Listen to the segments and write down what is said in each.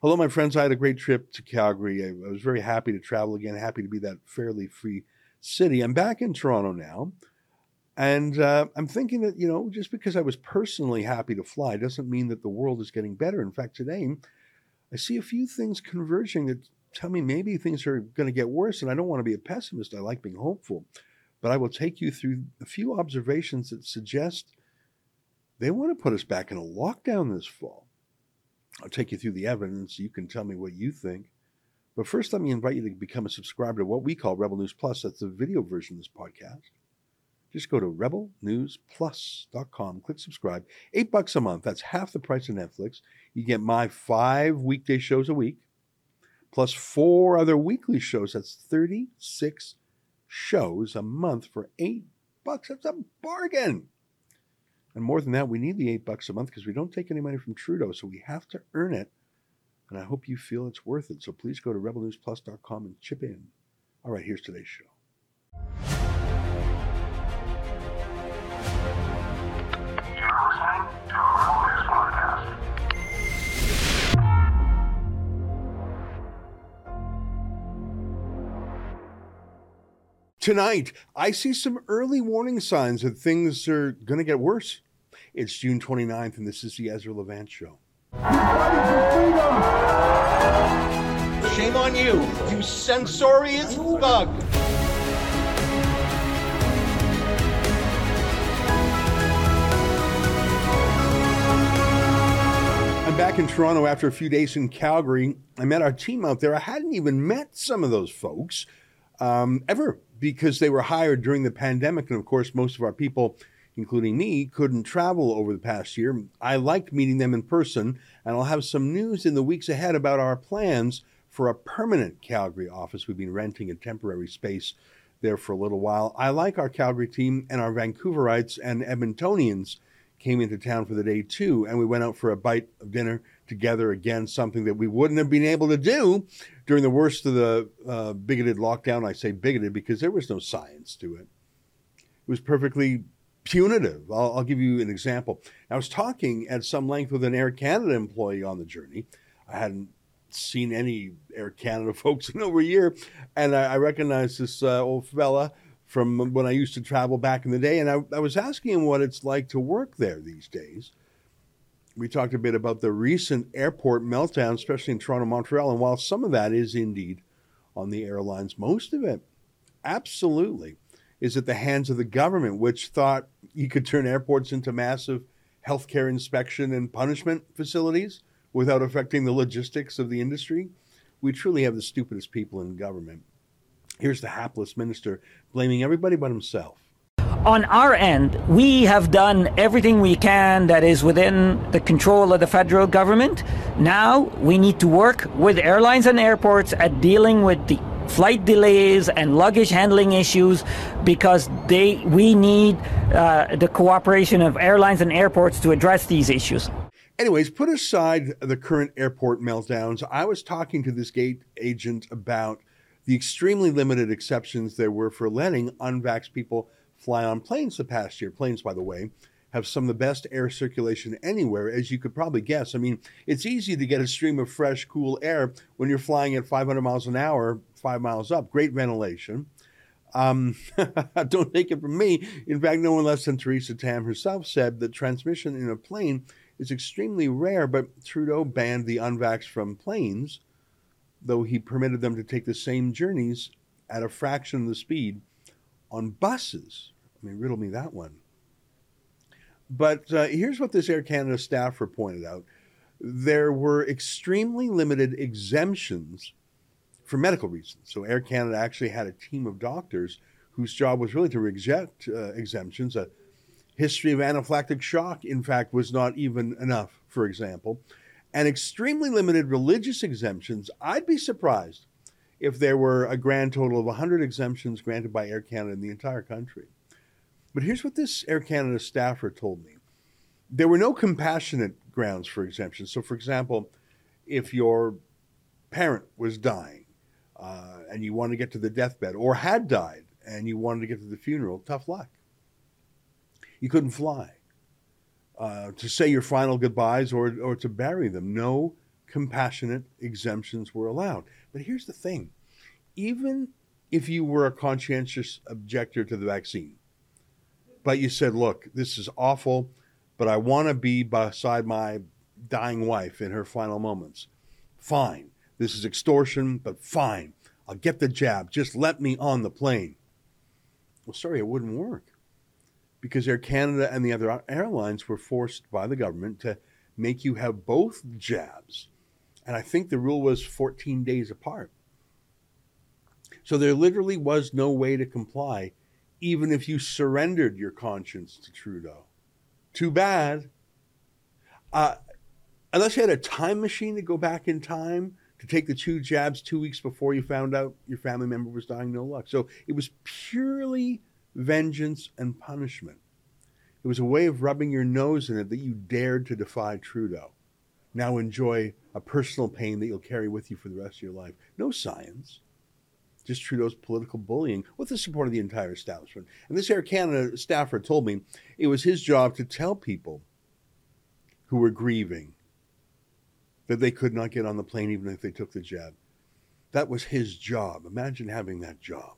Hello, my friends. I had a great trip to Calgary. I, I was very happy to travel again, happy to be that fairly free city. I'm back in Toronto now. And uh, I'm thinking that, you know, just because I was personally happy to fly doesn't mean that the world is getting better. In fact, today I see a few things converging that tell me maybe things are going to get worse. And I don't want to be a pessimist. I like being hopeful. But I will take you through a few observations that suggest they want to put us back in a lockdown this fall. I'll take you through the evidence. You can tell me what you think. But first, let me invite you to become a subscriber to what we call Rebel News Plus. That's the video version of this podcast. Just go to rebelnewsplus.com, click subscribe. Eight bucks a month. That's half the price of Netflix. You get my five weekday shows a week, plus four other weekly shows. That's 36 shows a month for eight bucks. That's a bargain. And more than that, we need the eight bucks a month because we don't take any money from Trudeau, so we have to earn it. And I hope you feel it's worth it. So please go to rebelnewsplus.com and chip in. All right, here's today's show. Tonight, I see some early warning signs that things are going to get worse. It's June 29th, and this is the Ezra Levant Show. Shame on you, you censorious thug. I'm back in Toronto after a few days in Calgary. I met our team out there. I hadn't even met some of those folks um, ever because they were hired during the pandemic. And of course, most of our people, including me, couldn't travel over the past year. I liked meeting them in person, and I'll have some news in the weeks ahead about our plans for a permanent Calgary office. We've been renting a temporary space there for a little while. I like our Calgary team, and our Vancouverites and Edmontonians came into town for the day too, and we went out for a bite of dinner together again, something that we wouldn't have been able to do during the worst of the uh, bigoted lockdown. I say bigoted because there was no science to it. It was perfectly punitive. I'll, I'll give you an example. I was talking at some length with an Air Canada employee on the journey. I hadn't seen any Air Canada folks in over a year, and I, I recognized this uh, old fella from when I used to travel back in the day, and I, I was asking him what it's like to work there these days we talked a bit about the recent airport meltdown, especially in Toronto, Montreal. And while some of that is indeed on the airlines, most of it absolutely is at the hands of the government, which thought you could turn airports into massive healthcare inspection and punishment facilities without affecting the logistics of the industry. We truly have the stupidest people in government. Here's the hapless minister blaming everybody but himself on our end, we have done everything we can that is within the control of the federal government. Now we need to work with airlines and airports at dealing with the flight delays and luggage handling issues because they we need uh, the cooperation of airlines and airports to address these issues. Anyways, put aside the current airport meltdowns. I was talking to this gate agent about the extremely limited exceptions there were for letting unvaxxed people fly on planes the past year. Planes, by the way, have some of the best air circulation anywhere, as you could probably guess. I mean, it's easy to get a stream of fresh, cool air when you're flying at 500 miles an hour, five miles up. Great ventilation. Um, don't take it from me. In fact, no one less than Theresa Tam herself said that transmission in a plane is extremely rare, but Trudeau banned the unvaxxed from planes, though he permitted them to take the same journeys at a fraction of the speed on buses. I mean, riddle me that one. But uh, here's what this Air Canada staffer pointed out there were extremely limited exemptions for medical reasons. So Air Canada actually had a team of doctors whose job was really to reject uh, exemptions. A history of anaphylactic shock, in fact, was not even enough, for example. And extremely limited religious exemptions. I'd be surprised if there were a grand total of 100 exemptions granted by Air Canada in the entire country. But here's what this Air Canada staffer told me there were no compassionate grounds for exemptions. So, for example, if your parent was dying uh, and you wanted to get to the deathbed or had died and you wanted to get to the funeral, tough luck. You couldn't fly. Uh, to say your final goodbyes or, or to bury them, no compassionate exemptions were allowed. But here's the thing even if you were a conscientious objector to the vaccine, but you said, look, this is awful, but I want to be beside my dying wife in her final moments. Fine. This is extortion, but fine. I'll get the jab. Just let me on the plane. Well, sorry, it wouldn't work because Air Canada and the other airlines were forced by the government to make you have both jabs. And I think the rule was 14 days apart. So there literally was no way to comply, even if you surrendered your conscience to Trudeau. Too bad. Uh, unless you had a time machine to go back in time to take the two jabs two weeks before you found out your family member was dying, no luck. So it was purely vengeance and punishment. It was a way of rubbing your nose in it that you dared to defy Trudeau. Now enjoy a personal pain that you'll carry with you for the rest of your life. No science, just Trudeau's political bullying with the support of the entire establishment. And this Air Canada staffer told me it was his job to tell people who were grieving that they could not get on the plane even if they took the jab. That was his job. Imagine having that job.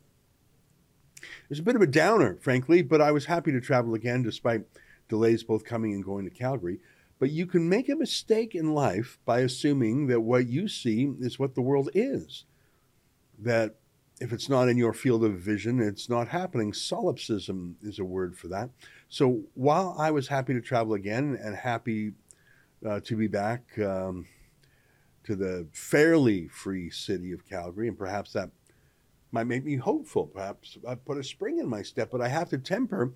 It was a bit of a downer, frankly, but I was happy to travel again despite delays both coming and going to Calgary. But you can make a mistake in life by assuming that what you see is what the world is. That if it's not in your field of vision, it's not happening. Solipsism is a word for that. So while I was happy to travel again and happy uh, to be back um, to the fairly free city of Calgary, and perhaps that might make me hopeful. Perhaps I put a spring in my step, but I have to temper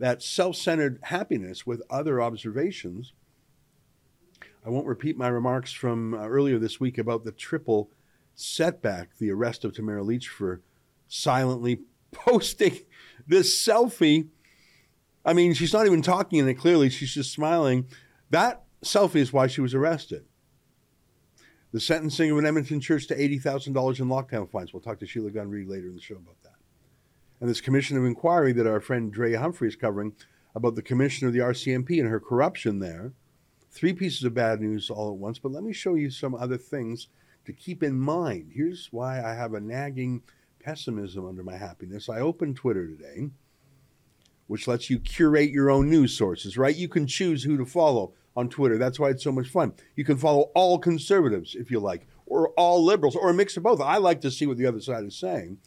that self centered happiness with other observations. I won't repeat my remarks from uh, earlier this week about the triple setback the arrest of Tamara Lich for silently posting this selfie. I mean, she's not even talking in it clearly, she's just smiling. That selfie is why she was arrested the sentencing of an Edmonton church to $80,000 in lockdown fines. We'll talk to Sheila Gunn Reid later in the show about that. And this commission of inquiry that our friend Drea Humphrey is covering about the commissioner of the RCMP and her corruption there. Three pieces of bad news all at once, but let me show you some other things to keep in mind. Here's why I have a nagging pessimism under my happiness. I opened Twitter today, which lets you curate your own news sources, right? You can choose who to follow on Twitter. That's why it's so much fun. You can follow all conservatives if you like, or all liberals, or a mix of both. I like to see what the other side is saying.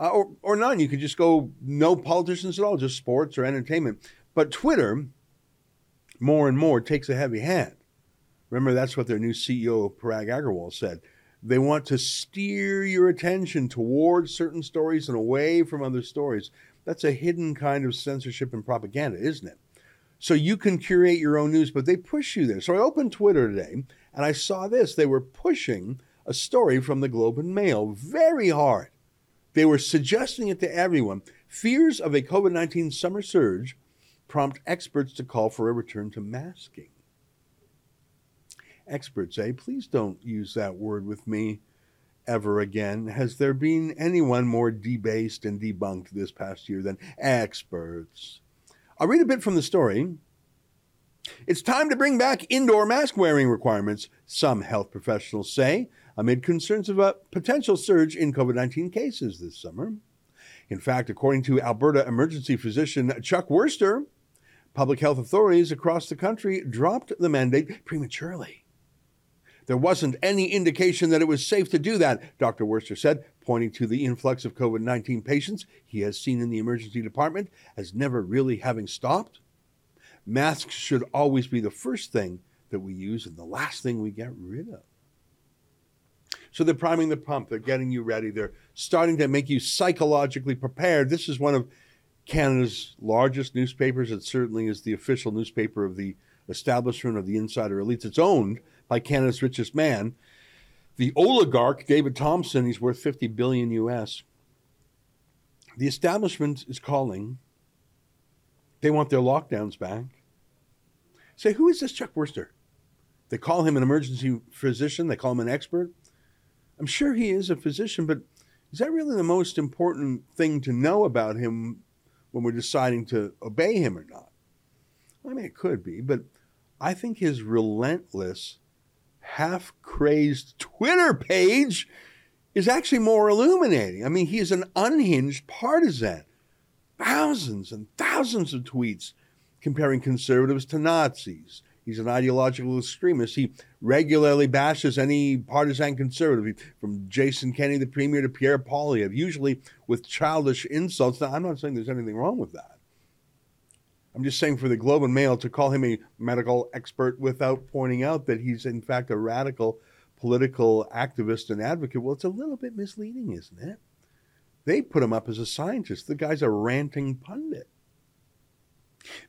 Uh, or, or none. You could just go no politicians at all, just sports or entertainment. But Twitter, more and more, takes a heavy hand. Remember, that's what their new CEO, Parag Agrawal, said. They want to steer your attention towards certain stories and away from other stories. That's a hidden kind of censorship and propaganda, isn't it? So you can curate your own news, but they push you there. So I opened Twitter today and I saw this. They were pushing a story from the Globe and Mail very hard. They were suggesting it to everyone. Fears of a COVID 19 summer surge prompt experts to call for a return to masking. Experts say, please don't use that word with me ever again. Has there been anyone more debased and debunked this past year than experts? I'll read a bit from the story. It's time to bring back indoor mask wearing requirements, some health professionals say, amid concerns of a potential surge in COVID 19 cases this summer. In fact, according to Alberta emergency physician Chuck Worster, public health authorities across the country dropped the mandate prematurely. There wasn't any indication that it was safe to do that, Dr. Worster said, pointing to the influx of COVID 19 patients he has seen in the emergency department as never really having stopped. Masks should always be the first thing that we use and the last thing we get rid of. So they're priming the pump, they're getting you ready, they're starting to make you psychologically prepared. This is one of Canada's largest newspapers. It certainly is the official newspaper of the establishment of the insider elites. It's owned by Canada's richest man the oligarch David Thomson, he's worth 50 billion US. The establishment is calling. They want their lockdowns back. Say, who is this Chuck Worster? They call him an emergency physician, they call him an expert. I'm sure he is a physician, but is that really the most important thing to know about him when we're deciding to obey him or not? I mean, it could be, but I think his relentless half crazed Twitter page is actually more illuminating. I mean, he's an unhinged partisan. Thousands and thousands of tweets comparing conservatives to Nazis. He's an ideological extremist. He regularly bashes any partisan conservative, from Jason Kenney, the premier, to Pierre Poilievre, usually with childish insults. Now, I'm not saying there's anything wrong with that. I'm just saying for the Globe and Mail to call him a medical expert without pointing out that he's, in fact, a radical political activist and advocate, well, it's a little bit misleading, isn't it? They put him up as a scientist. The guy's a ranting pundit.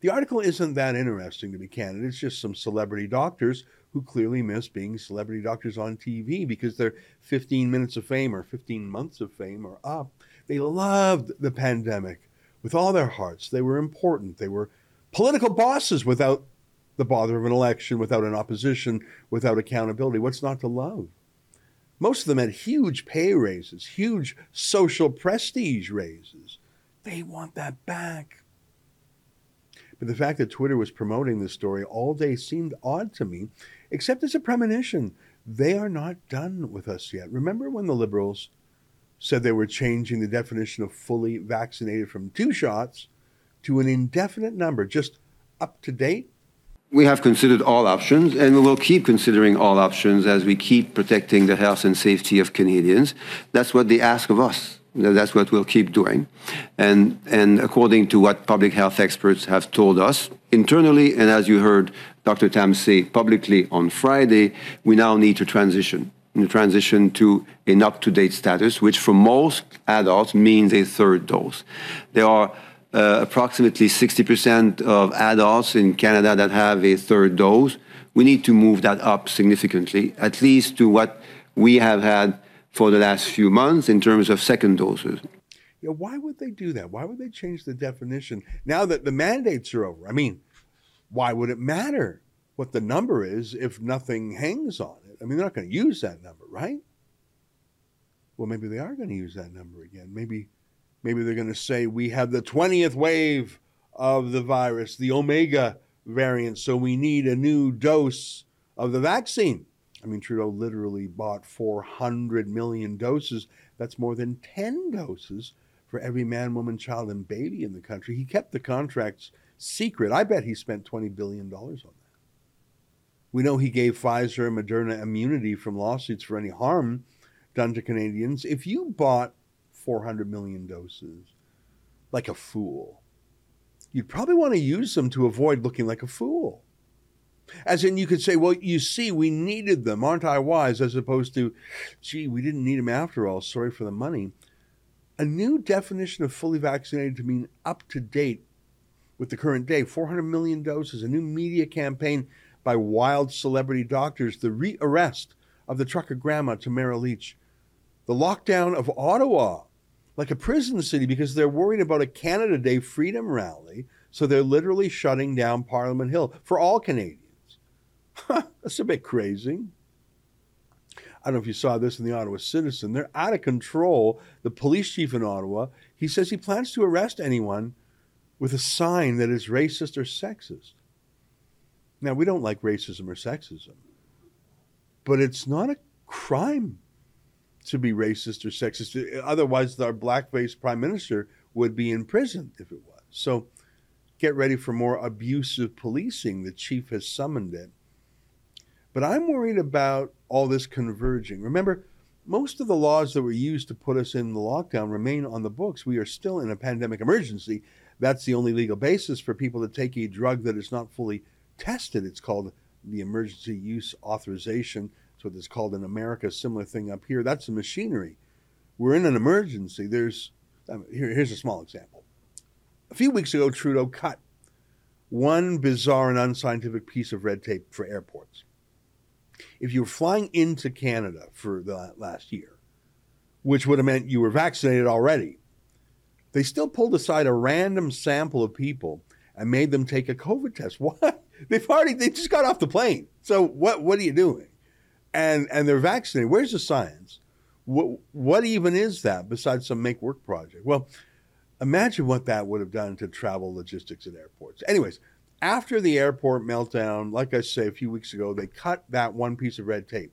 The article isn't that interesting, to be candid. It's just some celebrity doctors who clearly miss being celebrity doctors on TV because their 15 minutes of fame or 15 months of fame are up. They loved the pandemic with all their hearts. They were important. They were political bosses without the bother of an election, without an opposition, without accountability. What's not to love? Most of them had huge pay raises, huge social prestige raises. They want that back. But the fact that Twitter was promoting this story all day seemed odd to me, except as a premonition. They are not done with us yet. Remember when the liberals said they were changing the definition of fully vaccinated from two shots to an indefinite number, just up to date? We have considered all options, and we will keep considering all options as we keep protecting the health and safety of Canadians. That's what they ask of us. That's what we'll keep doing. And, and according to what public health experts have told us internally, and as you heard Dr. Tam say publicly on Friday, we now need to transition. To transition to an up to date status, which for most adults means a third dose. There are Uh, approximately 60% of adults in Canada that have a third dose. We need to move that up significantly, at least to what we have had for the last few months in terms of second doses. Yeah, why would they do that? Why would they change the definition now that the mandates are over? I mean, why would it matter what the number is if nothing hangs on it? I mean, they're not going to use that number, right? Well, maybe they are going to use that number again. Maybe, maybe they're going to say we have the twentieth wave of the virus, the Omega variant, so we need a new dose of the vaccine. I mean, Trudeau literally bought 400 million doses. That's more than 10 doses for every man, woman, child, and baby in the country. He kept the contracts secret. I bet he spent $20 billion on that. We know he gave Pfizer and Moderna immunity from lawsuits for any harm done to Canadians. If you bought 400 million doses like a fool, you'd probably want to use them to avoid looking like a fool. As in, you could say, well, you see, we needed them. Aren't I wise? As opposed to, gee, we didn't need them after all. Sorry for the money. A new definition of fully vaccinated to mean up to date with the current day 400 million doses, a new media campaign by wild celebrity doctors, the rearrest of the trucker grandma Tamara Lich, the lockdown of Ottawa like a prison city because they're worried about a Canada Day freedom rally. So they're literally shutting down Parliament Hill for all Canadians. That's a bit crazy. I don't know if you saw this in the Ottawa Citizen. They're out of control. The police chief in Ottawa, he says he plans to arrest anyone with a sign that is racist or sexist. Now, we don't like racism or sexism, but it's not a crime to be racist or sexist. Otherwise, our blackface prime minister would be in prison if it was. So get ready for more abusive policing. The chief has summoned it. But I'm worried about all this converging. Remember, most of the laws that were used to put us in the lockdown remain on the books. We are still in a pandemic emergency. That's the only legal basis for people to take a drug that is not fully tested. It's called the emergency use authorization. That's what it's called in America. Similar thing up here. That's the machinery. We're in an emergency. There's here, here's a small example. A few weeks ago, Trudeau cut one bizarre and unscientific piece of red tape for airports if you were flying into Canada for the last year, which would have meant you were vaccinated already, they still pulled aside a random sample of people and made them take a COVID test. What? They've already they just got off the plane. So what what are you doing? And and they're vaccinated. Where's the science? What what even is that besides some make work project? Well, imagine what that would have done to travel logistics at airports. Anyways, after the airport meltdown, like I say a few weeks ago, they cut that one piece of red tape,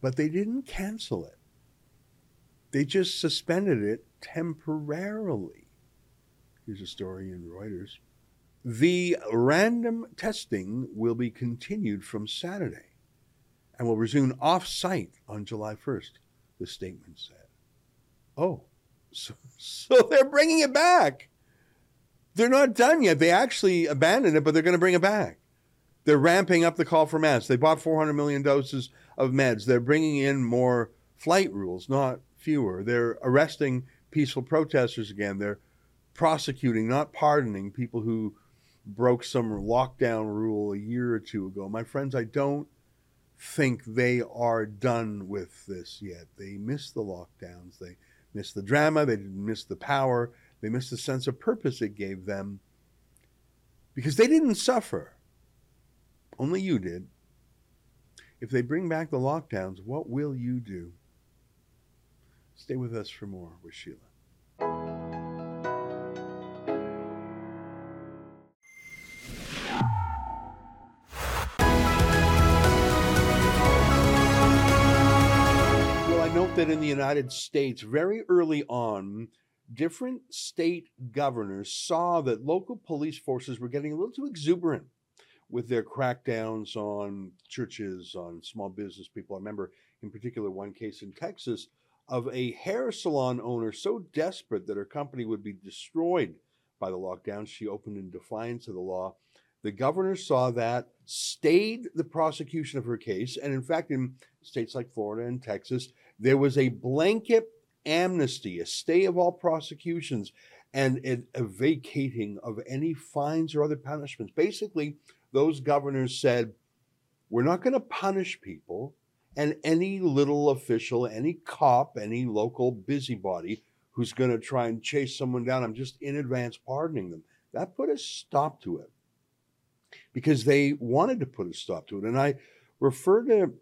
but they didn't cancel it. They just suspended it temporarily. Here's a story in Reuters. The random testing will be continued from Saturday and will resume off site on July 1st, the statement said. Oh, so, so they're bringing it back. They're not done yet. They actually abandoned it, but they're going to bring it back. They're ramping up the call for masks. They bought 400 million doses of meds. They're bringing in more flight rules, not fewer. They're arresting peaceful protesters again. They're prosecuting, not pardoning people who broke some lockdown rule a year or two ago. My friends, I don't think they are done with this yet. They miss the lockdowns. They miss the drama. They didn't miss the power. They missed the sense of purpose it gave them because they didn't suffer. Only you did. If they bring back the lockdowns, what will you do? Stay with us for more with Sheila. That in the United States, very early on, different state governors saw that local police forces were getting a little too exuberant with their crackdowns on churches, on small business people. I remember in particular one case in Texas of a hair salon owner so desperate that her company would be destroyed by the lockdown. She opened in defiance of the law. The governor saw that, stayed the prosecution of her case, and in fact, in states like Florida and Texas, there was a blanket amnesty, a stay of all prosecutions, and a vacating of any fines or other punishments. Basically, those governors said, we're not going to punish people, and any little official, any cop, any local busybody who's going to try and chase someone down, I'm just in advance pardoning them. That put a stop to it because they wanted to put a stop to it. And I refer to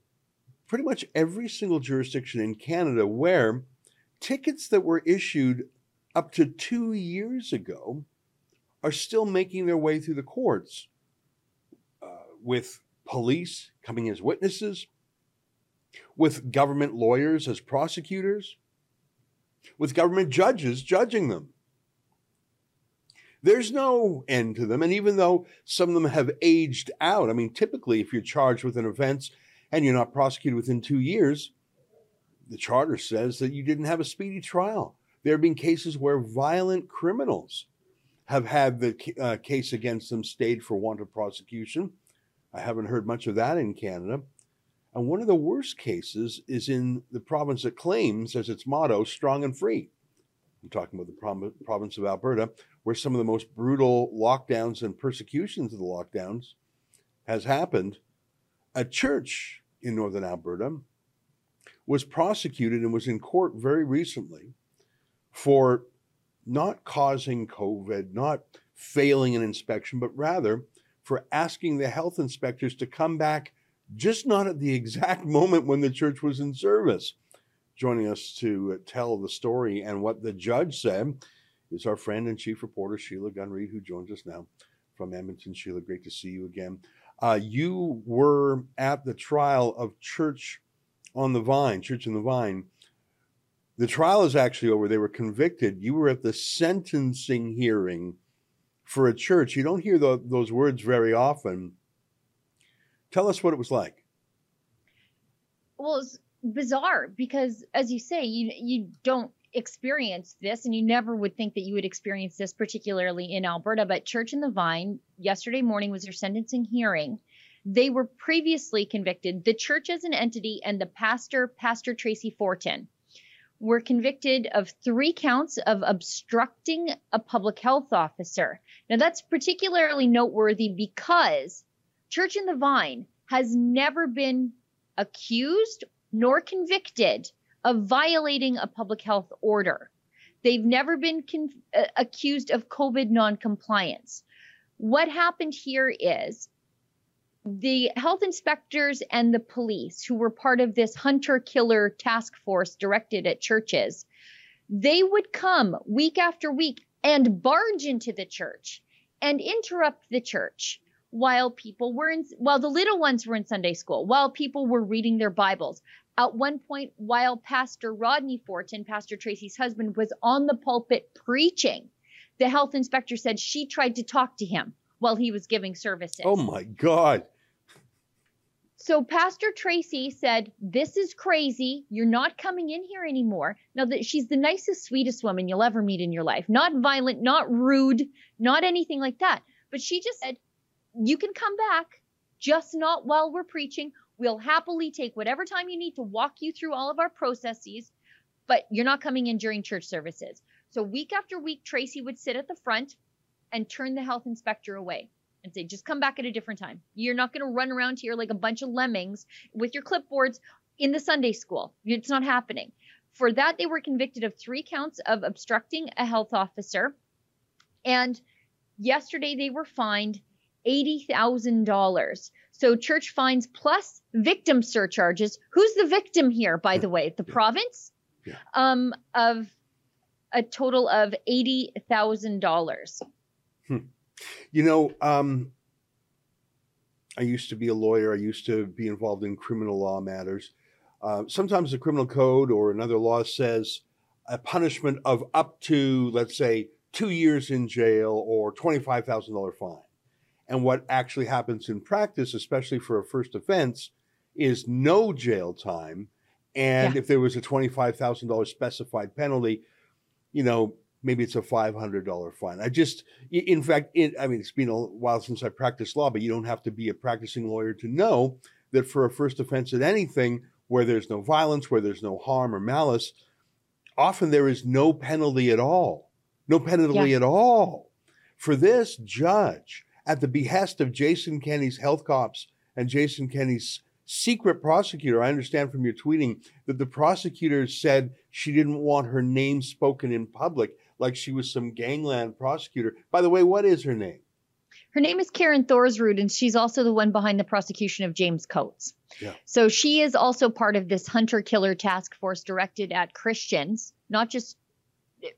pretty much every single jurisdiction in Canada where tickets that were issued up to two years ago are still making their way through the courts uh, with police coming as witnesses, with government lawyers as prosecutors, with government judges judging them. There's no end to them. And even though some of them have aged out, I mean, typically, if you're charged with an offense and you're not prosecuted within two years, the charter says that you didn't have a speedy trial. There have been cases where violent criminals have had the uh, case against them stayed for want of prosecution. I haven't heard much of that in Canada. And one of the worst cases is in the province that claims as its motto, strong and free. I'm talking about the province of Alberta, where some of the most brutal lockdowns and persecutions of the lockdowns has happened. A church in northern Alberta was prosecuted and was in court very recently for not causing COVID, not failing an inspection, but rather for asking the health inspectors to come back just not at the exact moment when the church was in service. Joining us to tell the story and what the judge said is our friend and chief reporter, Sheila Gunn Reid, who joins us now from Edmonton. Sheila, great to see you again. Uh, you were at the trial of Church on the Vine, Church in the Vine. The trial is actually over. They were convicted. You were at the sentencing hearing for a church. You don't hear the, those words very often. Tell us what it was like. Well, it's bizarre because, as you say, you you don't experience this, and you never would think that you would experience this, particularly in Alberta. But Church in the Vine yesterday morning was their sentencing hearing, they were previously convicted. The church as an entity and the pastor, Pastor Tracy Fortin, were convicted of three counts of obstructing a public health officer. Now, that's particularly noteworthy because Church in the Vine has never been accused nor convicted of violating a public health order. They've never been con- uh, accused of COVID noncompliance. What happened here is the health inspectors and the police who were part of this hunter killer task force directed at churches they would come week after week and barge into the church and interrupt the church while people were in, while the little ones were in Sunday school, while people were reading their Bibles. At one point, while Pastor Rodney Fortin, Pastor Tracy's husband, was on the pulpit preaching, the health inspector said she tried to talk to him while he was giving services. Oh my God. So Pastor Tracy said, This is crazy. You're not coming in here anymore. Now that she's the nicest, sweetest woman you'll ever meet in your life. Not violent, not rude, not anything like that. But she just said, You can come back, just not while we're preaching. We'll happily take whatever time you need to walk you through all of our processes, but you're not coming in during church services. So week after week, Tracy would sit at the front and turn the health inspector away and say, just come back at a different time. You're not going to run around here like a bunch of lemmings with your clipboards in the Sunday school. It's not happening. For that, they were convicted of three counts of obstructing a health officer. And yesterday, they were fined $80,000. So church fines plus victim surcharges. Who's the victim here, by the way? The province? Yeah. Um, of a total of $80,000. Hmm. You know, um, I used to be a lawyer. I used to be involved in criminal law matters. Uh, sometimes the criminal code or another law says a punishment of up to, let's say, two years in jail or $25,000 fine. And what actually happens in practice, especially for a first offense, is no jail time. And Yeah. if there was a $25,000 specified penalty, you know, maybe it's a $500 fine. I just, in fact, it, I mean, it's been a while since I practiced law, but you don't have to be a practicing lawyer to know that for a first offense at anything where there's no violence, where there's no harm or malice, often there is no penalty at all. No penalty at all. For this judge, at the behest of Jason Kenney's health cops and Jason Kenney's secret prosecutor, I understand from your tweeting that the prosecutor said she didn't want her name spoken in public like she was some gangland prosecutor. By the way, what is her name? Her name is Karen Thorsrud, and she's also the one behind the prosecution of James Coates. Yeah. So she is also part of this hunter killer task force directed at Christians, not just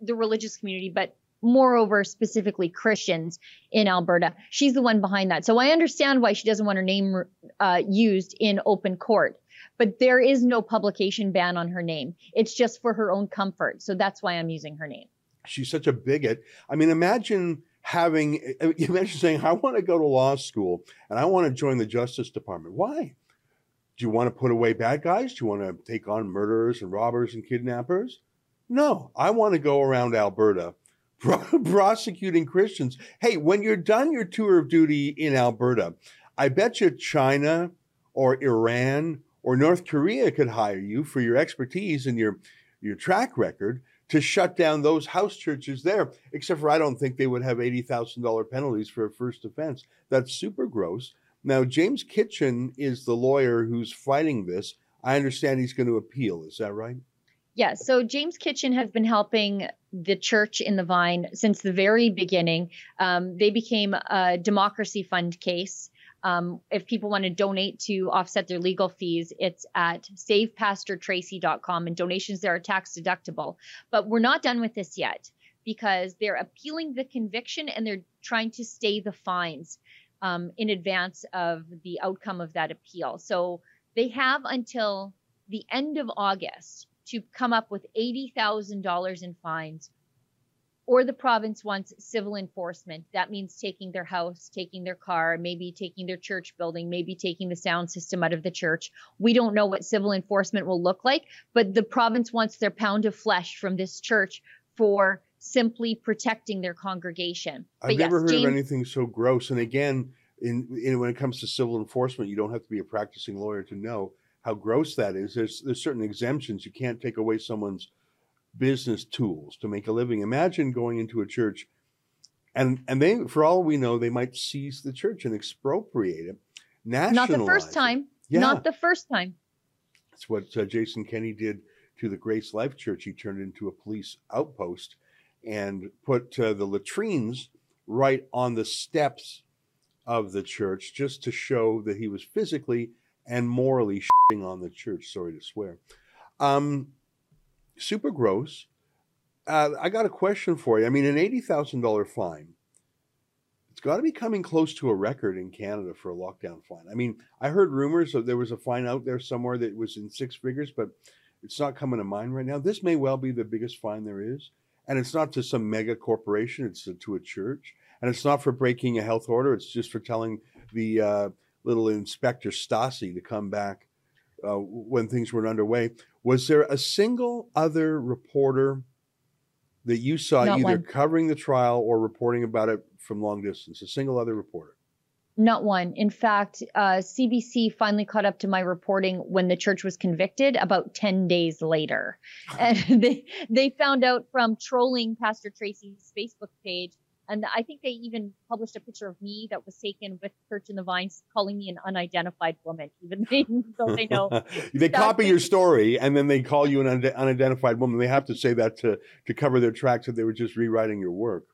the religious community, but moreover, specifically Christians in Alberta. She's the one behind that. So I understand why she doesn't want her name uh, used in open court. But there is no publication ban on her name. It's just for her own comfort. So that's why I'm using her name. she's such a bigot. I mean, imagine having, you mentioned saying, I want to go to law school and I want to join the Justice Department. Why? Do you want to put away bad guys? Do you want to take on murderers and robbers and kidnappers? No, I want to go around Alberta prosecuting Christians. Hey, when you're done your tour of duty in Alberta, I bet you China or Iran or North Korea could hire you for your expertise and your, your track record to shut down those house churches there. Except for I don't think they would have $80,000 penalties for a first offense. That's super gross. Now, James Kitchen is the lawyer who's fighting this. I understand he's going to appeal. Is that right? Yeah, so James Kitchen has been helping the church in the Vine since the very beginning. Um, they became a democracy fund case. Um, if people want to donate to offset their legal fees, it's at savepastortracy.com, and donations there are tax deductible. But we're not done with this yet because they're appealing the conviction and they're trying to stay the fines um, in advance of the outcome of that appeal. So they have until the end of August to come up with $80,000 in fines, or the province wants civil enforcement. That means taking their house, taking their car, maybe taking their church building, maybe taking the sound system out of the church. We don't know what civil enforcement will look like, but the province wants their pound of flesh from this church for simply protecting their congregation. I've But never yes, heard James- of anything so gross. And again, in, in when it comes to civil enforcement, you don't have to be a practicing lawyer to know how gross that is. There's there's certain exemptions. You can't take away someone's business tools to make a living. Imagine going into a church and and they for all we know, they might seize the church and expropriate it. Not the first time. Yeah. Not the first time. That's what uh, Jason Kenney did to the Grace Life Church. He turned it into a police outpost and put uh, the latrines right on the steps of the church just to show that he was physically and morally shitting on the church. Sorry to swear. Um, super gross. Uh, I got a question for you. I mean, an $80,000 fine it's got to be coming close to a record in Canada for a lockdown fine. I mean, I heard rumors that there was a fine out there somewhere that was in six figures, but it's not coming to mind right now. This may well be the biggest fine there is. And it's not to some mega corporation, it's to a church. And it's not for breaking a health order, it's just for telling the uh, little inspector Stasi to come back uh, when things were underway. Was there a single other reporter that you saw Not either one. covering the trial or reporting about it from long distance? A single other reporter? Not one. In fact, uh, CBC finally caught up to my reporting when the church was convicted about 10 days later. And they, they found out from trolling Pastor Tracy's Facebook page. And I think they even published a picture of me that was taken with Church in the Vines, calling me an unidentified woman, even though they know. they copy your story and then they call you an unde- unidentified woman. They have to say that to to cover their tracks that they were just rewriting your work.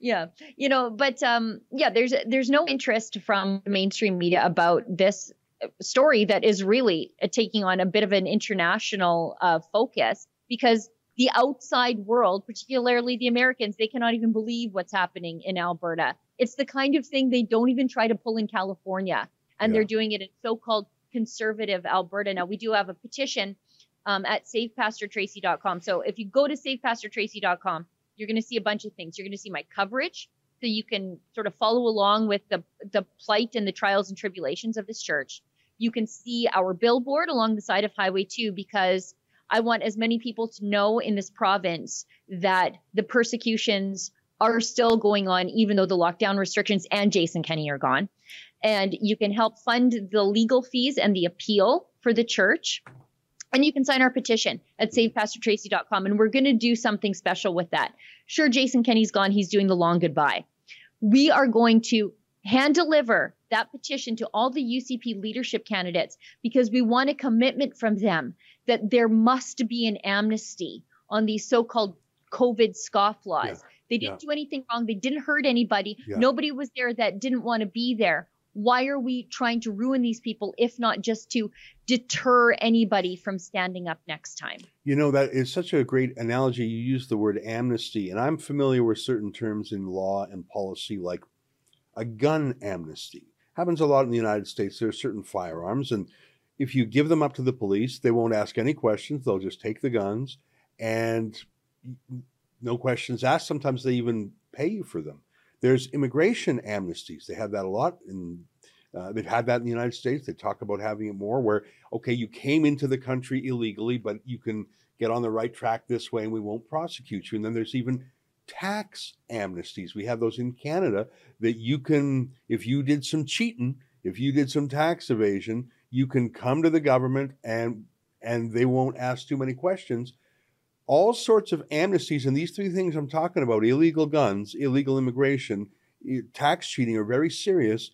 yeah you know but um yeah there's there's no interest from mainstream media about this story that is really uh, taking on a bit of an international uh, focus because the outside world particularly the americans they cannot even believe what's happening in alberta it's the kind of thing they don't even try to pull in california and Yeah. they're doing it in so-called conservative alberta now we do have a petition um, at savepastortracy.com so if you go to savepastortracy.com you're going to see a bunch of things. You're going to see my coverage, so you can sort of follow along with the the plight and the trials and tribulations of this church. You can see our billboard along the side of Highway 2 because I want as many people to know in this province that the persecutions are still going on, even though the lockdown restrictions and Jason Kenney are gone. And you can help fund the legal fees and the appeal for the church. And you can sign our petition at savepastortracy.com. And we're going to do something special with that. Sure, Jason Kenney's gone. He's doing the long goodbye. We are going to hand deliver that petition to all the UCP leadership candidates because we want a commitment from them that there must be an amnesty on these so called COVID scoff laws. Yeah. They didn't Yeah. do anything wrong. They didn't hurt anybody. Yeah. Nobody was there that didn't want to be there. Why are we trying to ruin these people if not just to deter anybody from standing up next time? You know, that is such a great analogy. You use the word amnesty, and I'm familiar with certain terms in law and policy, like a gun amnesty. Happens a lot in the United States. There are certain firearms, and if you give them up to the police, they won't ask any questions. They'll just take the guns, and no questions asked. Sometimes they even pay you for them. There's immigration amnesties. They have that a lot in. Uh, they've had that in the United States. They talk about having it more, where okay, you came into the country illegally, but you can get on the right track this way and we won't prosecute you. And then there's even tax amnesties. We have those in Canada that you can, if you did some cheating, if you did some tax evasion, you can come to the government and and they won't ask too many questions. All sorts of amnesties, and these three things I'm talking about illegal guns, illegal immigration, tax cheating are very serious.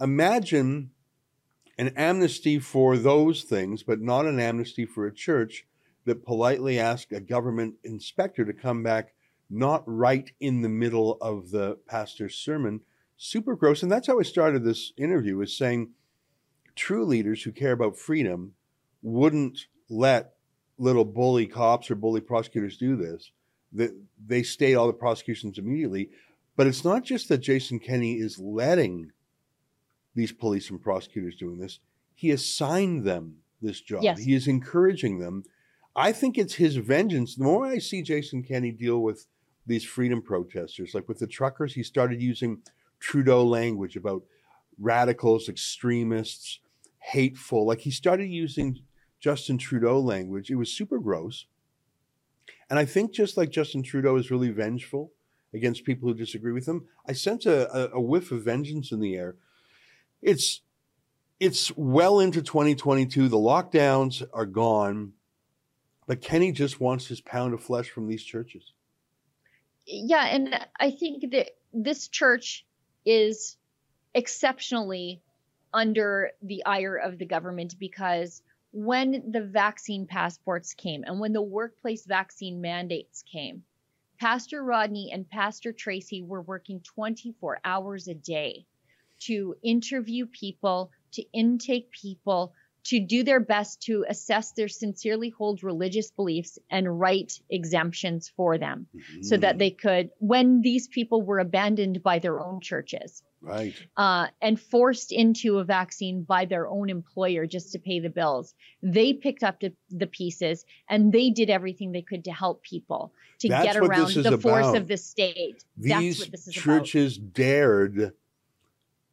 Imagine an amnesty for those things, but not an amnesty for a church that politely asked a government inspector to come back not right in the middle of the pastor's sermon. Super gross. And that's how I started this interview is saying true leaders who care about freedom wouldn't let little bully cops or bully prosecutors do this. That they state all the prosecutions immediately. But it's not just that Jason Kenney is letting these police and prosecutors doing this. He assigned them this job. Yes. He is encouraging them. I think it's his vengeance. The more I see Jason Kenney deal with these freedom protesters, like with the truckers, he started using Trudeau language about radicals, extremists, hateful. Like he started using Justin Trudeau language. It was super gross. And I think just like Justin Trudeau is really vengeful against people who disagree with him, I sense a, a, whiff of vengeance in the air. It's it's well into 2022. The lockdowns are gone, but Kenney just wants his pound of flesh from these churches. yeah and i think that this church is exceptionally under the ire of the government because when the vaccine passports came and when the workplace vaccine mandates came pastor rodney and pastor tracy were working 24 hours a day to interview people to intake people to do their best to assess their sincerely hold religious beliefs and write exemptions for them mm-hmm. so that they could, when these people were abandoned by their own churches, right uh, and forced into a vaccine by their own employer just to pay the bills they picked up the, the pieces and they did everything they could to help people to That's get around the about. force of the state these churches about. dared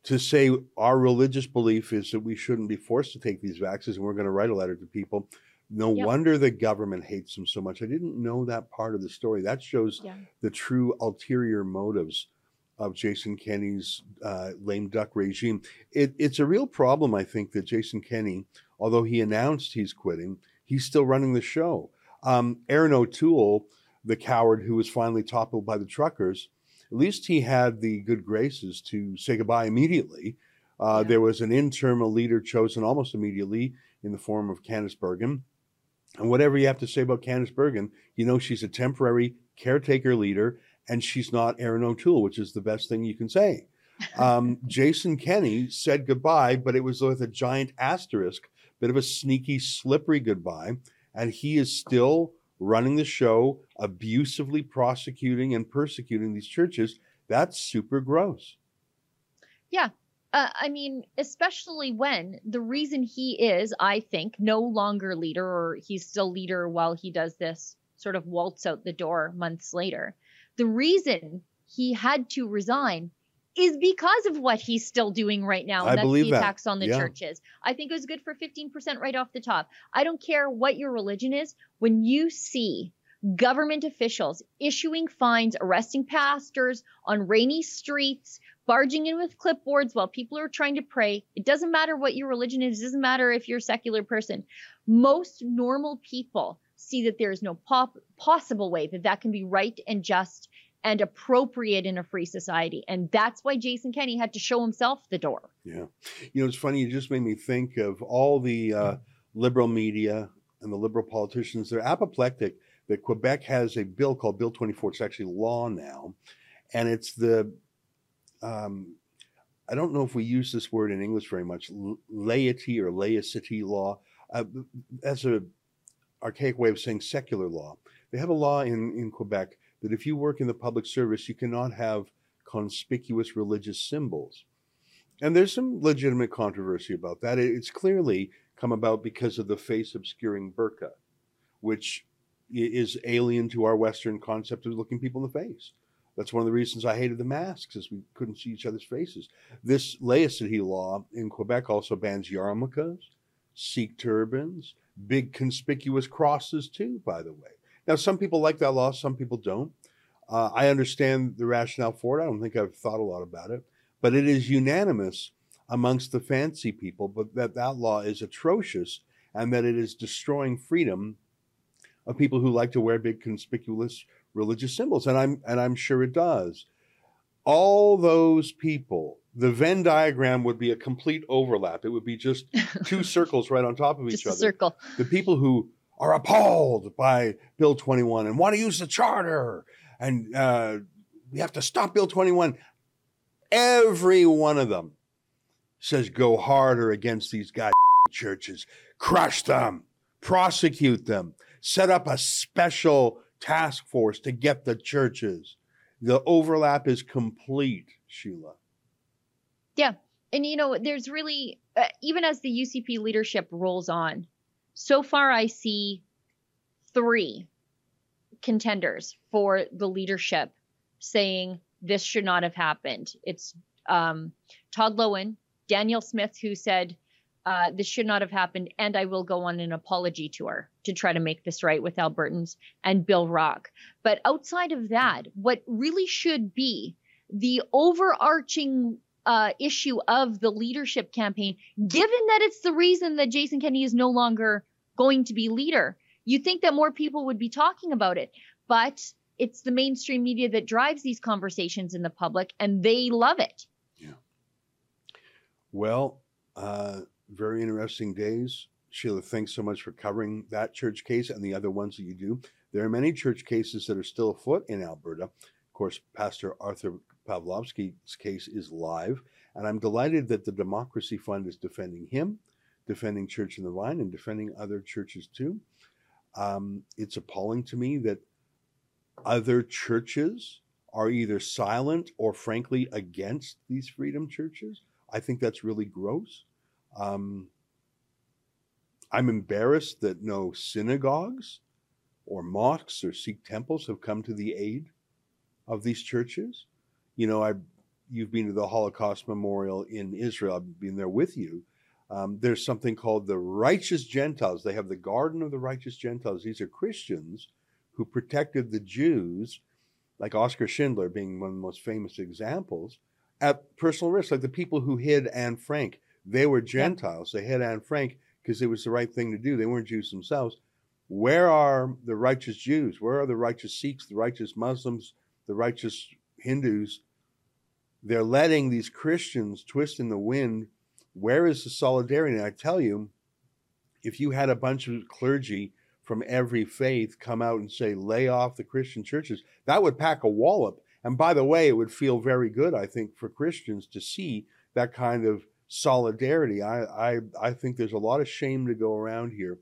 to say our religious belief is that we shouldn't be forced to take these vaccines and we're going to write a letter to people no yep. wonder the government hates them so much i didn't know that part of the story that shows yeah. the true ulterior motives of Jason Kenney's uh, lame duck regime. It, it's a real problem, I think, that Jason Kenney, although he announced he's quitting, he's still running the show. Um, Erin O'Toole, the coward who was finally toppled by the truckers, at least he had the good graces to say goodbye immediately. Uh, yeah. There was an interim leader chosen almost immediately in the form of Candice Bergen. And whatever you have to say about Candice Bergen, you know she's a temporary caretaker leader and she's not Erin O'Toole, which is the best thing you can say. Um, Jason Kenney said goodbye, but it was with a giant asterisk, bit of a sneaky, slippery goodbye. And he is still running the show, abusively prosecuting and persecuting these churches. That's super gross. Yeah. Uh, I mean, especially when the reason he is, I think, no longer leader, or he's still leader while he does this sort of waltz out the door months later the reason he had to resign is because of what he's still doing right now. And I that's believe the that. attacks on the yeah. churches. I think it was good for 15% right off the top. I don't care what your religion is. When you see government officials issuing fines, arresting pastors on rainy streets, barging in with clipboards while people are trying to pray, it doesn't matter what your religion is. It doesn't matter if you're a secular person. Most normal people see that there is no pop- possible way that that can be right and just and appropriate in a free society. And that's why Jason Kenney had to show himself the door. Yeah. You know, it's funny. You just made me think of all the uh, liberal media and the liberal politicians. They're apoplectic that Quebec has a bill called Bill 24. It's actually law now. And it's the, um, I don't know if we use this word in English very much, laity or laicity law. Uh, that's a archaic way of saying secular law. They have a law in, in Quebec that if you work in the public service, you cannot have conspicuous religious symbols. And there's some legitimate controversy about that. It's clearly come about because of the face obscuring burqa, which is alien to our Western concept of looking people in the face. That's one of the reasons I hated the masks, is we couldn't see each other's faces. This laicity law in Quebec also bans yarmulkes, Sikh turbans, big conspicuous crosses too, by the way. Now, some people like that law, some people don't. Uh, I understand the rationale for it. I don't think I've thought a lot about it, but it is unanimous amongst the fancy people, but that that law is atrocious and that it is destroying freedom of people who like to wear big conspicuous religious symbols, and I'm and I'm sure it does. All those people, the Venn diagram would be a complete overlap. It would be just two circles right on top of each other. Circle. The people who are appalled by Bill 21 and want to use the charter and uh, we have to stop Bill 21. Every one of them says go harder against these guys churches, crush them, prosecute them, set up a special task force to get the churches. The overlap is complete, Sheila. Yeah. And, you know, there's really, uh, even as the UCP leadership rolls on, so far I see three contenders for the leadership saying this should not have happened. It's um, Todd Loewen, Danielle Smith, who said uh, this should not have happened, and I will go on an apology tour to try to make this right with Albertans, and Bill Rock. But outside of that, what really should be the overarching uh, issue of the leadership campaign, given that it's the reason that Jason Kenney is no longer going to be leader. You think that more people would be talking about it, but it's the mainstream media that drives these conversations in the public, and they love it. Yeah. Well, uh, very interesting days. Sheila, thanks so much for covering that church case and the other ones that you do. There are many church cases that are still afoot in Alberta. Of course, Pastor Artur Pawlowski's case is live, and I'm delighted that the Democracy Fund is defending him. Defending Church in the Vine and defending other churches too. Um, it's appalling to me that other churches are either silent or frankly against these freedom churches. I think that's really gross. Um, I'm embarrassed that no synagogues or mosques or Sikh temples have come to the aid of these churches. You know, I you've been to the Holocaust Memorial in Israel. I've been there with you. Um, there's something called the Righteous Gentiles. They have the Garden of the Righteous Gentiles. These are Christians who protected the Jews, like Oscar Schindler being one of the most famous examples, at personal risk, like the people who hid Anne Frank. They were Gentiles. They hid Anne Frank because it was the right thing to do. They weren't Jews themselves. Where are the righteous Jews? Where are the righteous Sikhs, the righteous Muslims, the righteous Hindus? They're letting these Christians twist in the wind. Where is the solidarity? And I tell you, if you had a bunch of clergy from every faith come out and say, lay off the Christian churches, that would pack a wallop. And by the way, it would feel very good, I think, for Christians to see that kind of solidarity. I, I, I think there's a lot of shame to go around here.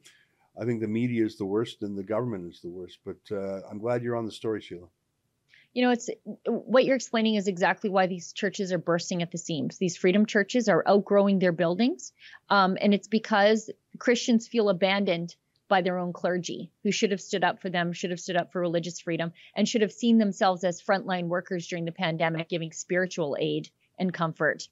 I think the media is the worst and the government is the worst. But uh, I'm glad you're on the story, Sheila you know it's what you're explaining is exactly why these churches are bursting at the seams. These freedom churches are outgrowing their buildings um, and it's because christians feel abandoned by their own clergy who should have stood up for them should have stood up for religious freedom and should have seen themselves as frontline workers during the pandemic giving spiritual aid and comfort.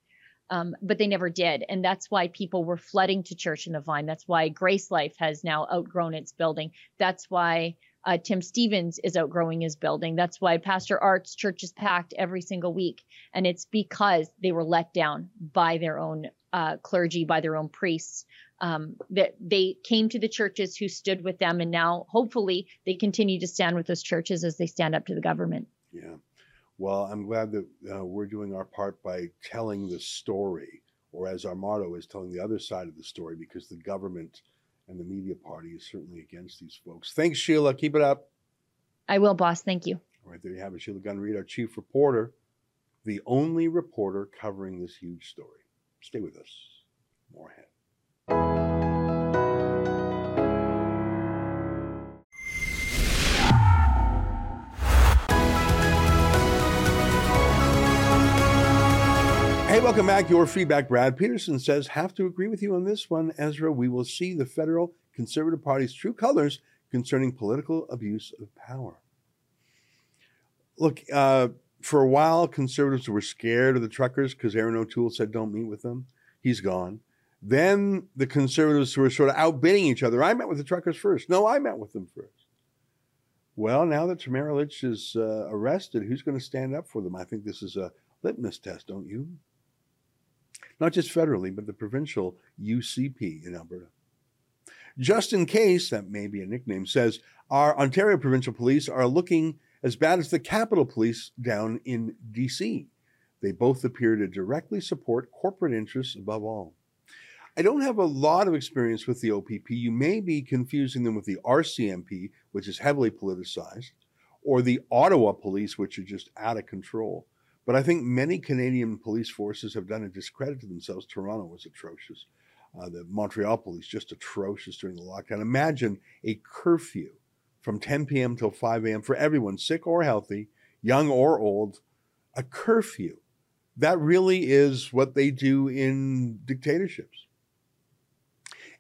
Um, but they never did and that's why people were flooding to church in the vine. That's why grace life has now outgrown its building. That's why uh, Tim Stephens is outgrowing his building. That's why Pastor Art's church is packed every single week. And it's because they were let down by their own uh, clergy, by their own priests. Um, that they came to the churches who stood with them. And now, hopefully, they continue to stand with those churches as they stand up to the government. Yeah. Well, I'm glad that uh, we're doing our part by telling the story, or as our motto is, telling the other side of the story, because the government and the media party is certainly against these folks. Thanks, Sheila. Keep it up. I will, boss. Thank you. All right, there you have it. Sheila Gunn Reid, our chief reporter, the only reporter covering this huge story. Stay with us. More ahead. Welcome back. Your feedback. Brad Peterson says, have to agree with you on this one, Ezra. We will see the federal Conservative Party's true colors concerning political abuse of power. Look, uh, for a while, conservatives were scared of the truckers because Erin O'Toole said don't meet with them. He's gone. Then the conservatives were sort of outbidding each other. I met with the truckers first. No, I met with them first. Well, now that Tamara Lich is uh, arrested, who's going to stand up for them? I think this is a litmus test, don't you? Not just federally, but the provincial UCP in Alberta. Just in case, that may be a nickname, says our Ontario Provincial Police are looking as bad as the Capitol Police down in DC. They both appear to directly support corporate interests above all. I don't have a lot of experience with the OPP. You may be confusing them with the RCMP, which is heavily politicized, or the Ottawa Police, which are just out of control. But I think many Canadian police forces have done a discredit to themselves. Toronto was atrocious. Uh, the Montreal police just atrocious during the lockdown. Imagine a curfew from 10 p.m. till 5 a.m. for everyone, sick or healthy, young or old. A curfew. That really is what they do in dictatorships.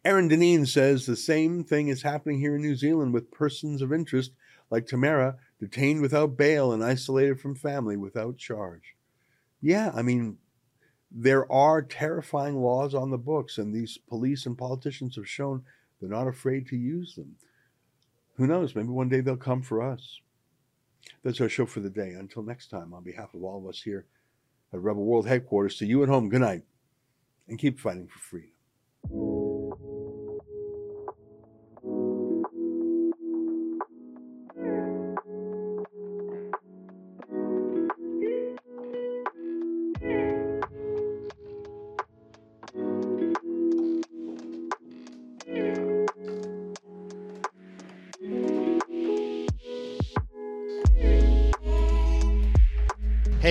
Aaron Deneen says the same thing is happening here in New Zealand with persons of interest like Tamara detained without bail and isolated from family without charge. Yeah, I mean, there are terrifying laws on the books, and these police and politicians have shown they're not afraid to use them. Who knows? Maybe one day they'll come for us. That's our show for the day. Until next time, on behalf of all of us here at Rebel World Headquarters, to you at home, good night, and keep fighting for freedom.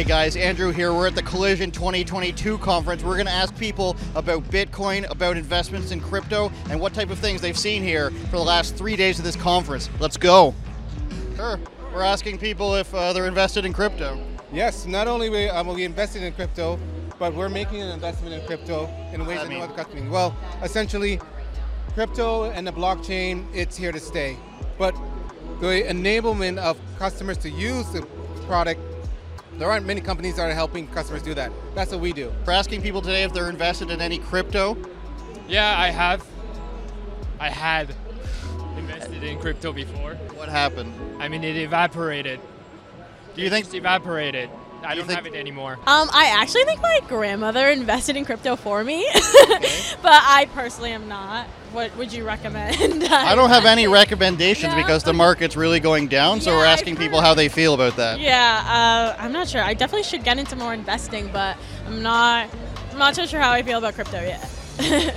Hey guys, Andrew here. We're at the Collision 2022 conference. We're going to ask people about Bitcoin, about investments in crypto, and what type of things they've seen here for the last three days of this conference. Let's go. Sure. We're asking people if uh, they're invested in crypto. Yes, not only we, um, we invested in crypto, but we're making an investment in crypto in ways that that no other company. Well, essentially, crypto and the blockchain, it's here to stay. But the enablement of customers to use the product, there aren't many companies that are helping customers do that. That's what we do. We're asking people today if they're invested in any crypto. Yeah, I have. I had invested in crypto before. What happened? I mean, it evaporated. Do you It think just evaporated? I don't think- have it anymore. Um, I actually think my grandmother invested in crypto for me, but I personally am not. What would you recommend? I don't have any recommendations Yeah. because the market's really going down, so Yeah, we're asking people how they feel about that. Yeah, uh, I'm not sure. I definitely should get into more investing, but I'm not. I'm not so sure how I feel about crypto yet.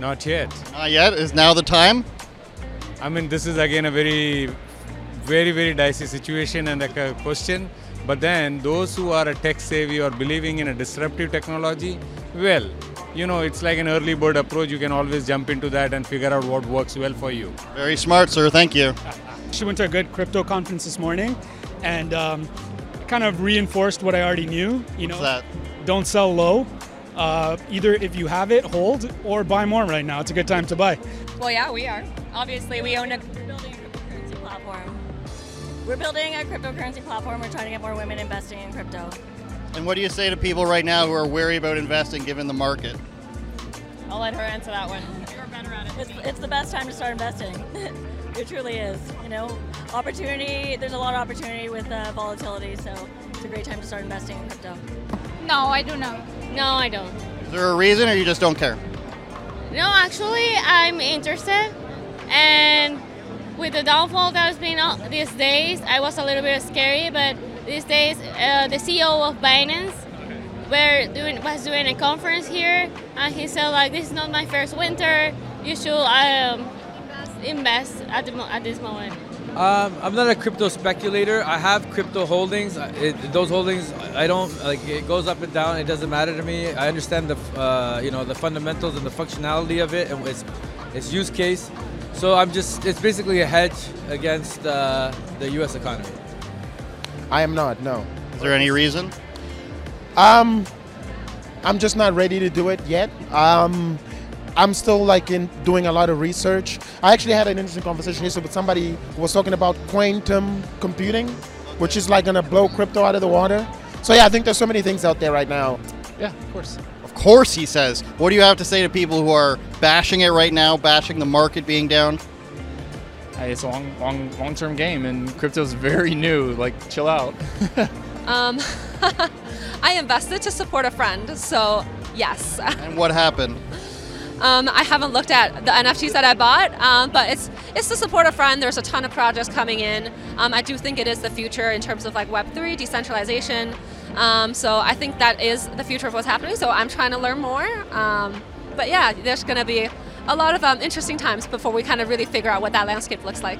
Not yet. Not yet. Is now the time? I mean, this is again a very, very, very dicey situation and like a question. But then, those who are a tech savvy or believing in a disruptive technology, well, you know, it's like an early bird approach. You can always jump into that and figure out what works well for you. Very smart, sir. Thank you. She went to a good crypto conference this morning, and um, kind of reinforced what I already knew. You know, What's that? don't sell low. Uh, either if you have it, hold, or buy more right now. It's a good time to buy. Well, yeah, we are. Obviously, we own a. Building a cryptocurrency platform. We're building a cryptocurrency platform. We're trying to get more women investing in crypto. And what do you say to people right now who are wary about investing given the market? I'll let her answer that one. You're better at it. It's, it's the best time to start investing. it truly is. You know, opportunity. There's a lot of opportunity with uh, volatility, so it's a great time to start investing in crypto. No, I do not. know. No, I don't. Is there a reason or you just don't care? No, actually, I'm interested. And with the downfall that's been on these days, I was a little bit scary. But these days, uh, the CEO of Binance were doing was doing a conference here, and he said like, "This is not my first winter. You should um, invest at the at this moment." Um, I'm not a crypto speculator. I have crypto holdings. It, those holdings, I don't like. It goes up and down. It doesn't matter to me. I understand the, uh, you know, the fundamentals and the functionality of it and its, its use case. So I'm just. It's basically a hedge against uh, the U.S. economy. I am not. No. Is there any reason? Um, I'm just not ready to do it yet. Um, I'm still like in doing a lot of research. I actually had an interesting conversation yesterday with somebody who was talking about quantum computing, which is like gonna blow crypto out of the water. So yeah, I think there's so many things out there right now. Yeah, of course. Of course, he says. What do you have to say to people who are bashing it right now, bashing the market being down? It's a long, long, long-term game, and crypto's very new. Like, chill out. Um, I invested to support a friend, so yes. And what happened? Um, I haven't looked at the NFTs that I bought, um, but it's it's to support a friend. There's a ton of projects coming in. Um, I do think it is the future in terms of like Web3 decentralization. Um, so I think that is the future of what's happening. So I'm trying to learn more. Um, but yeah, there's going to be a lot of um, interesting times before we kind of really figure out what that landscape looks like.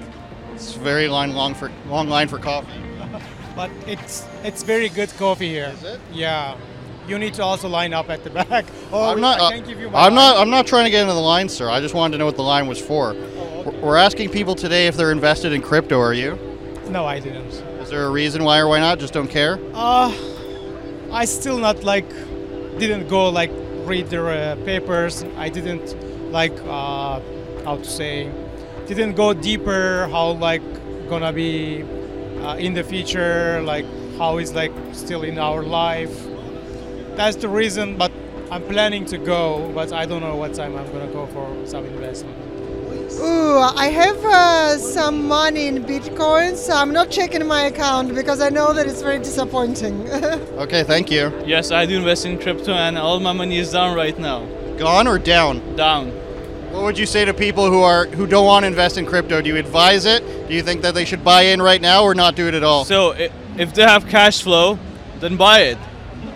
It's very line long for long line for coffee. But it's it's very good coffee here. Is it? Yeah. You need to also line up at the back. Oh, I'm not. I uh, can't give you my I'm not. I'm not trying to get into the line, sir. I just wanted to know what the line was for. We're- We're asking people today if they're invested in crypto. Are you? No, I didn't. Is there a reason why or why not? Just don't care. Uh, I still not like didn't go like read their uh, papers. I didn't like uh, how to say didn't go deeper how like gonna be uh, in the future like how is like still in our life. That's the reason. But I'm planning to go, but I don't know what time I'm gonna go for some investment. Ooh, I have uh, some money in Bitcoin, so I'm not checking my account because I know that it's very disappointing. Okay, thank you. Yes, I do invest in crypto, and all my money is down right now. Gone or down? Down. What would you say to people who are who don't want to invest in crypto? Do you advise it? Do you think that they should buy in right now or not do it at all? So if they have cash flow, then buy it.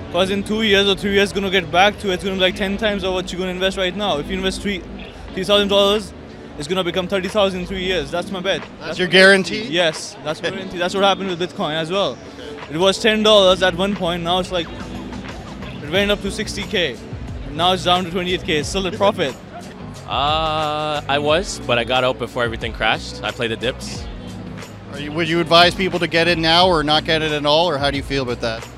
Because in two years or three years, it's gonna get back to it. It's gonna be like ten times of what you're gonna invest right now. If you invest three, three thousand dollars, it's gonna become thirty thousand in three years. That's my bet. That's your guarantee? Yes, that's my guarantee. That's what happened with Bitcoin as well. It was ten dollars at one point. Now it's like it went up to 60k. Now it's down to 28k. It's still a profit. Uh, I was, but I got out before everything crashed. I played the dips. Are you, would you advise people to get in now or not get it at all, or how do you feel about that?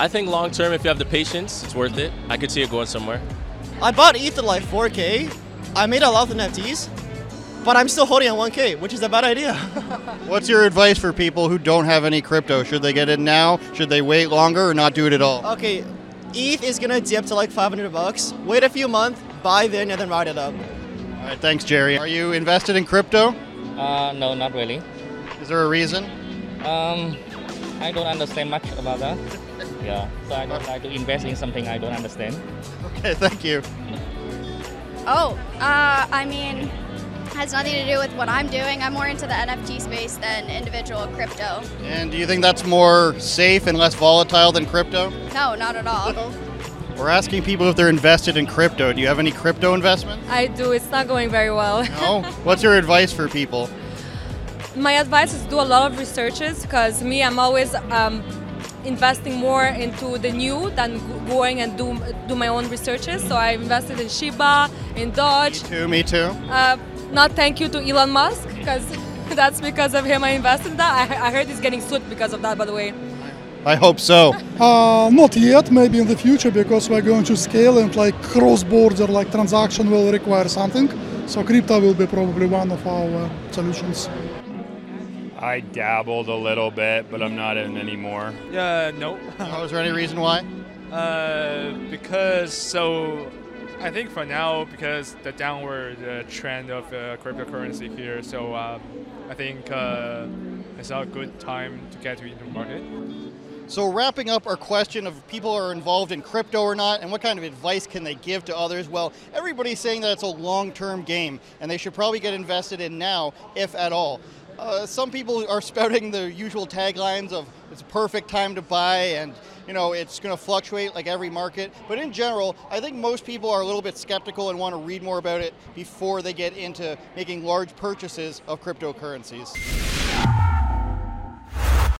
I think long term, if you have the patience, it's worth it. I could see it going somewhere. I bought ETH at like 4K. I made a lot of NFTs, but I'm still holding on 1K, which is a bad idea. What's your advice for people who don't have any crypto? Should they get in now? Should they wait longer or not do it at all? okay, ETH is gonna dip to like 500 bucks. Wait a few months, buy then, and then ride it up. All right, thanks, Jerry. Are you invested in crypto? Uh, no, not really. Is there a reason? Um, I don't understand much about that. Yeah, so I don't like to invest in something I don't understand. Okay, thank you. Oh, uh, I mean, has nothing to do with what I'm doing. I'm more into the NFT space than individual crypto. And do you think that's more safe and less volatile than crypto? No, not at all. We're asking people if they're invested in crypto. Do you have any crypto investment? I do. It's not going very well. No? What's your advice for people? My advice is do a lot of researches because me, I'm always um, investing more into the new than going and do do my own researches. So I invested in Shiba, in Doge. Me too, me too. Uh, not thank you to Elon Musk because that's because of him I invested in that. I, I heard he's getting sued because of that, by the way. I hope so. Uh, not yet, maybe in the future because we're going to scale and like cross-border like transaction will require something. So crypto will be probably one of our uh, solutions. I dabbled a little bit, but I'm not in anymore. Uh, no. Oh, is there any reason why? Uh, because so, I think for now because the downward uh, trend of uh, cryptocurrency here, so um, I think uh, it's a good time to get into the market. So, wrapping up our question of people are involved in crypto or not, and what kind of advice can they give to others? Well, everybody's saying that it's a long term game and they should probably get invested in now, if at all. Uh, some people are spouting the usual taglines of it's a perfect time to buy and you know it's going to fluctuate like every market. But in general i think most people are a little bit skeptical and want to read more about it before they get into making large purchases of cryptocurrencies